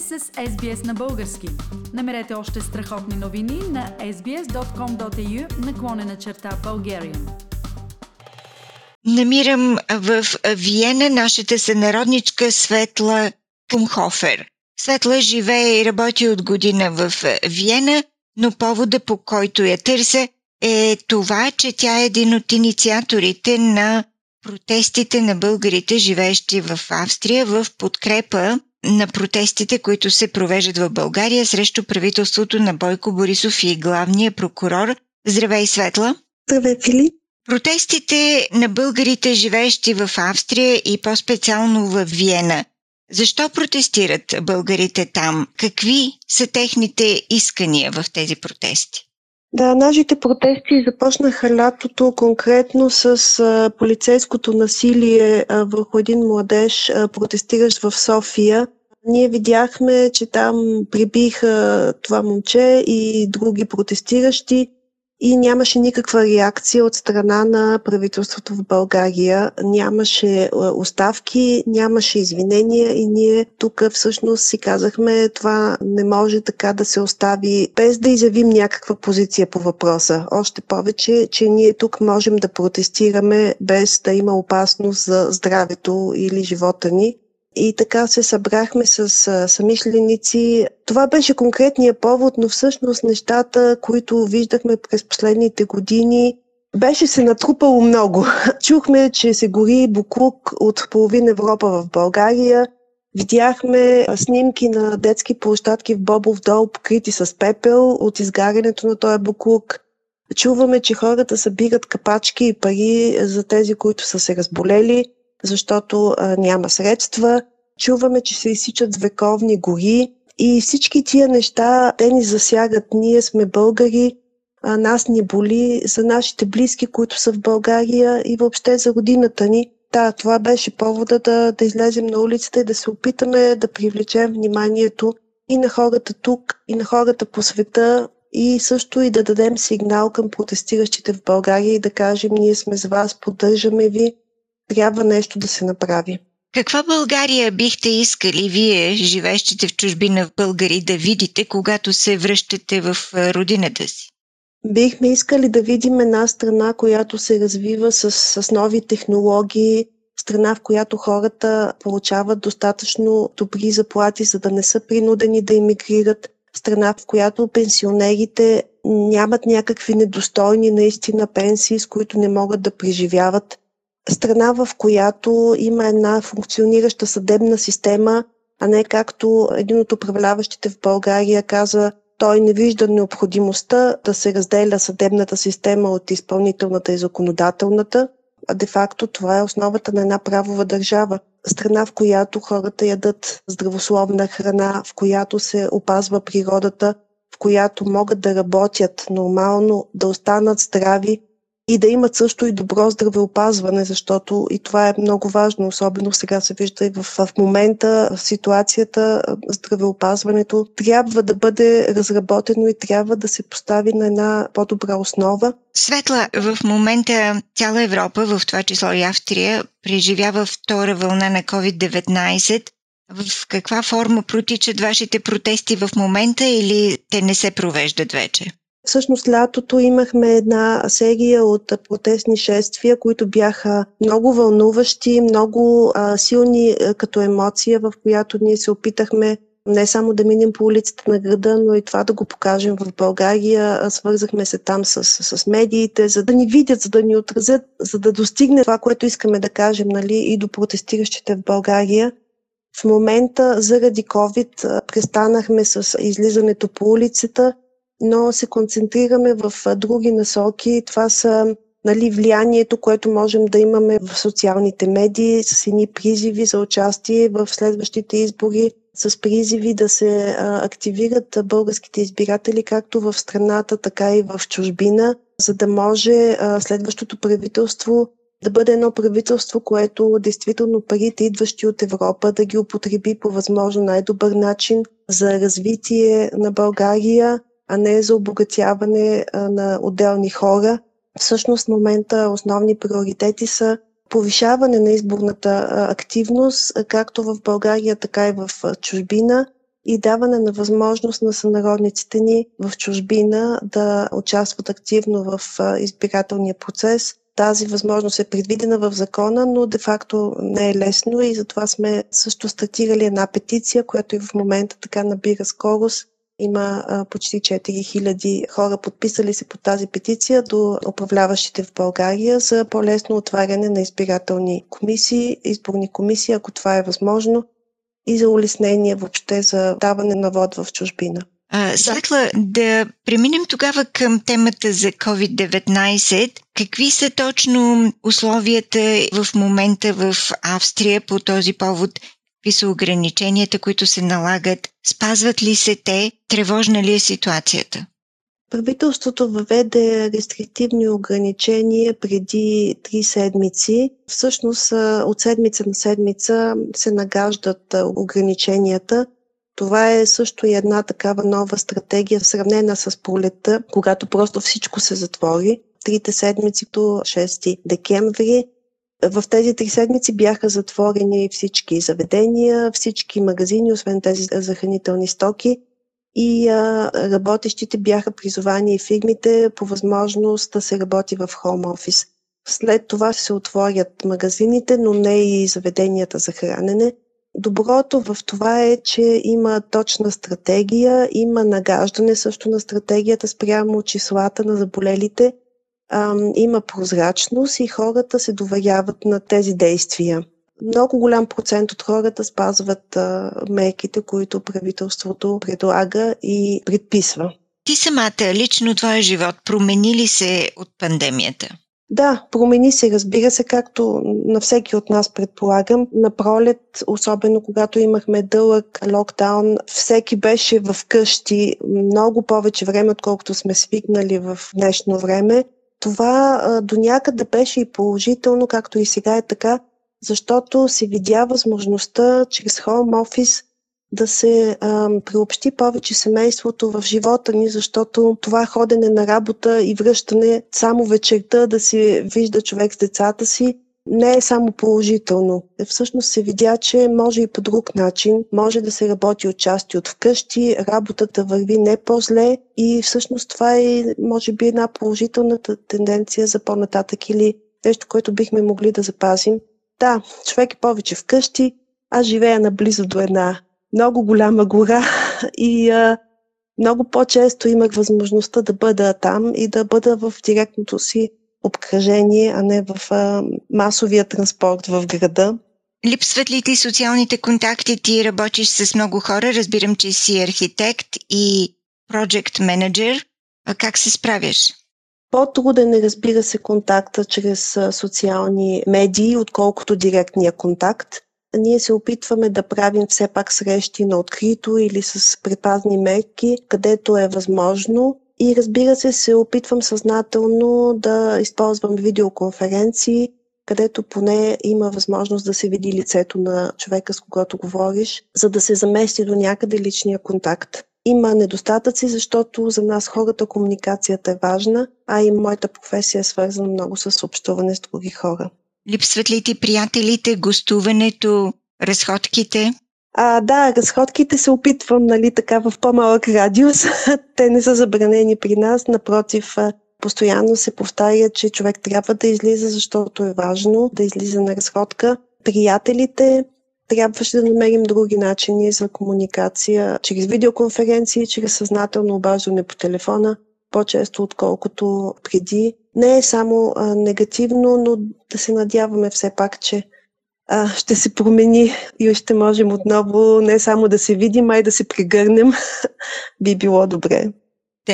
сте с SBS на български. Намерете още страхотни новини на sbs.com.au наклонена черта Bulgarian. Намирам в Виена нашата сънародничка Светла Кумхофер. Светла живее и работи от година в Виена, но повода по който я търся е това, че тя е един от инициаторите на протестите на българите, живеещи в Австрия, в подкрепа на протестите, които се провеждат в България срещу правителството на Бойко Борисов и главния прокурор. Здравей, Светла! Здравей, Филип! Протестите на българите, живеещи в Австрия и по-специално в Виена. Защо протестират българите там? Какви са техните искания в тези протести? Да, нашите протести започнаха лятото конкретно с а, полицейското насилие а, върху един младеж, а, протестиращ в София. Ние видяхме, че там прибиха това момче и други протестиращи и нямаше никаква реакция от страна на правителството в България. Нямаше е, оставки, нямаше извинения и ние тук всъщност си казахме това не може така да се остави без да изявим някаква позиция по въпроса. Още повече, че ние тук можем да протестираме без да има опасност за здравето или живота ни. И така се събрахме с самишленици. Това беше конкретния повод, но всъщност нещата, които виждахме през последните години, беше се натрупало много. Чухме, че се гори буклук от половин Европа в България. Видяхме снимки на детски площадки в Бобов дол, покрити с пепел от изгарянето на този буклук. Чуваме, че хората събират капачки и пари за тези, които са се разболели защото а, няма средства. Чуваме, че се изсичат вековни гори и всички тия неща, те ни засягат. Ние сме българи, а нас ни боли за нашите близки, които са в България и въобще за родината ни. Да, това беше повода да, да излезем на улицата и да се опитаме да привлечем вниманието и на хората тук, и на хората по света, и също и да дадем сигнал към протестиращите в България и да кажем, ние сме с вас, поддържаме ви, трябва нещо да се направи. Каква България бихте искали вие, живеещите в чужбина в българи, да видите, когато се връщате в родината си? Бихме искали да видим една страна, която се развива с, с нови технологии, страна, в която хората получават достатъчно добри заплати, за да не са принудени да иммигрират, страна, в която пенсионерите нямат някакви недостойни наистина пенсии, с които не могат да преживяват страна, в която има една функционираща съдебна система, а не както един от управляващите в България каза, той не вижда необходимостта да се разделя съдебната система от изпълнителната и законодателната, а де-факто това е основата на една правова държава. Страна, в която хората ядат здравословна храна, в която се опазва природата, в която могат да работят нормално, да останат здрави, и да имат също и добро здравеопазване, защото и това е много важно, особено сега се вижда и в, в момента ситуацията, здравеопазването трябва да бъде разработено и трябва да се постави на една по-добра основа. Светла, в момента цяла Европа, в това число и Австрия, преживява втора вълна на COVID-19. В каква форма протичат вашите протести в момента или те не се провеждат вече? Всъщност лятото имахме една серия от протестни шествия, които бяха много вълнуващи, много а, силни а, като емоция, в която ние се опитахме не само да минем по улиците на града, но и това да го покажем в България. Свързахме се там с, с медиите, за да ни видят, за да ни отразят, за да достигне това, което искаме да кажем нали, и до протестиращите в България. В момента заради COVID престанахме с излизането по улицата но се концентрираме в други насоки. Това са нали, влиянието, което можем да имаме в социалните медии, с едни призиви за участие в следващите избори, с призиви да се активират българските избиратели както в страната, така и в чужбина, за да може следващото правителство да бъде едно правителство, което действително парите, идващи от Европа, да ги употреби по възможно най-добър начин за развитие на България, а не за обогатяване на отделни хора. Всъщност в момента основни приоритети са повишаване на изборната активност, както в България, така и в чужбина, и даване на възможност на сънародниците ни в чужбина да участват активно в избирателния процес. Тази възможност е предвидена в закона, но де-факто не е лесно и затова сме също стартирали една петиция, която и в момента така набира скорост. Има а, почти 4000 хора подписали се под тази петиция до управляващите в България за по-лесно отваряне на избирателни комисии, изборни комисии, ако това е възможно, и за улеснение въобще за даване на вод в чужбина. А, Светла, да преминем тогава към темата за COVID-19. Какви са точно условията в момента в Австрия по този повод? Какви са ограниченията, които се налагат? Спазват ли се те? Тревожна ли е ситуацията? Правителството въведе рестриктивни ограничения преди три седмици. Всъщност от седмица на седмица се нагаждат ограниченията. Това е също и една такава нова стратегия, сравнена с пролета, когато просто всичко се затвори. Трите седмици до 6 декември. В тези три седмици бяха затворени всички заведения, всички магазини, освен тези за хранителни стоки и а, работещите бяха призовани и фирмите по възможност да се работи в хоум офис. След това се отворят магазините, но не и заведенията за хранене. Доброто в това е, че има точна стратегия, има нагаждане също на стратегията спрямо числата на заболелите, има прозрачност и хората се доверяват на тези действия. Много голям процент от хората спазват мерките, които правителството предлага и предписва. Ти самата, лично твоя живот, промени ли се от пандемията? Да, промени се, разбира се, както на всеки от нас предполагам. На пролет, особено когато имахме дълъг локдаун, всеки беше в къщи много повече време, отколкото сме свикнали в днешно време. Това а, до някъде беше и положително, както и сега е така, защото се видя възможността чрез Home Office да се а, приобщи повече семейството в живота ни, защото това ходене на работа и връщане само вечерта да си вижда човек с децата си не е само положително. Всъщност се видя, че може и по друг начин. Може да се работи от части от вкъщи, работата върви не по-зле и всъщност това е, може би, една положителна тенденция за по-нататък или нещо, което бихме могли да запазим. Да, човек е повече вкъщи. Аз живея наблизо до една много голяма гора и а, много по-често имах възможността да бъда там и да бъда в директното си обкръжение, а не в а, масовия транспорт в града. Липсват ли ти социалните контакти? Ти работиш с много хора. Разбирам, че си архитект и project менеджер. А как се справяш? По-труден е, разбира се, контакта чрез социални медии, отколкото директния контакт. Ние се опитваме да правим все пак срещи на открито или с предпазни мерки, където е възможно. И разбира се, се опитвам съзнателно да използвам видеоконференции, където поне има възможност да се види лицето на човека, с когото говориш, за да се замести до някъде личния контакт. Има недостатъци, защото за нас хората комуникацията е важна, а и моята професия е свързана много с общуване с други хора. Липсват ли ти приятелите, гостуването, разходките? А, да, разходките се опитвам, нали, така в по-малък радиус. Те не са забранени при нас, напротив, постоянно се повтаря, че човек трябва да излиза, защото е важно да излиза на разходка. Приятелите, трябваше да намерим други начини за комуникация, чрез видеоконференции, чрез съзнателно обаждане по телефона, по-често отколкото преди. Не е само а, негативно, но да се надяваме все пак, че а, ще се промени и ще можем отново не само да се видим, а и да се прегърнем. Би било добре.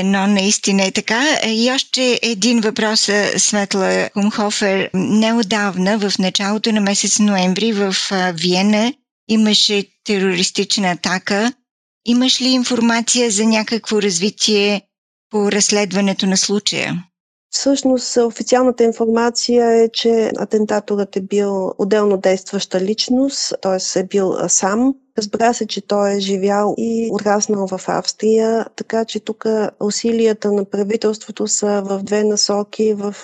Но наистина е така. И още един въпрос, Светла Хумхофер. Неодавна, в началото на месец ноември в Виена имаше терористична атака. Имаш ли информация за някакво развитие по разследването на случая? Всъщност официалната информация е, че атентаторът е бил отделно действаща личност, т.е. е бил сам. Разбра се, че той е живял и отраснал в Австрия, така че тук усилията на правителството са в две насоки в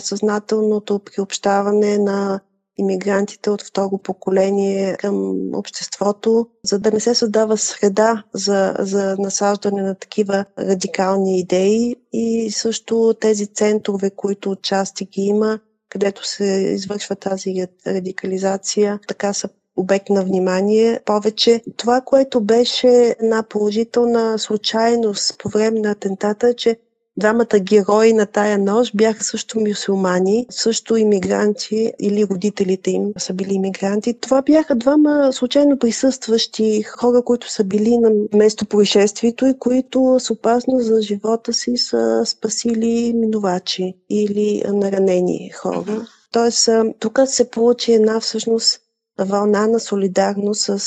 съзнателното приобщаване на иммигрантите от второ поколение към обществото, за да не се създава среда за, за насаждане на такива радикални идеи и също тези центрове, които отчасти ги има, където се извършва тази радикализация, така са обект на внимание повече. Това, което беше една положителна случайност по време на атентата, е, че Двамата герои на тая нощ бяха също мюсюлмани, също иммигранти или родителите им са били иммигранти. Това бяха двама случайно присъстващи хора, които са били на место происшествието и които с опасност за живота си са спасили минувачи или наранени хора. Тоест, тук се получи една всъщност вълна на солидарност с,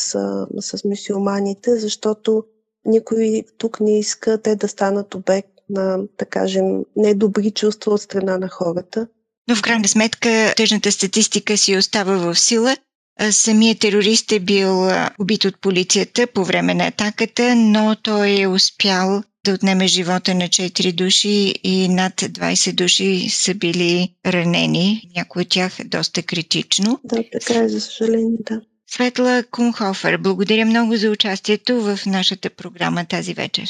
с мюсюлманите, защото никой тук не иска те да станат обект на, да кажем, недобри чувства от страна на хората. Но в крайна сметка тъжната статистика си остава в сила. Самият терорист е бил убит от полицията по време на атаката, но той е успял да отнеме живота на 4 души и над 20 души са били ранени, някои от тях доста критично. Да, така е, за съжаление, да. Светла Кунхофер, благодаря много за участието в нашата програма тази вечер.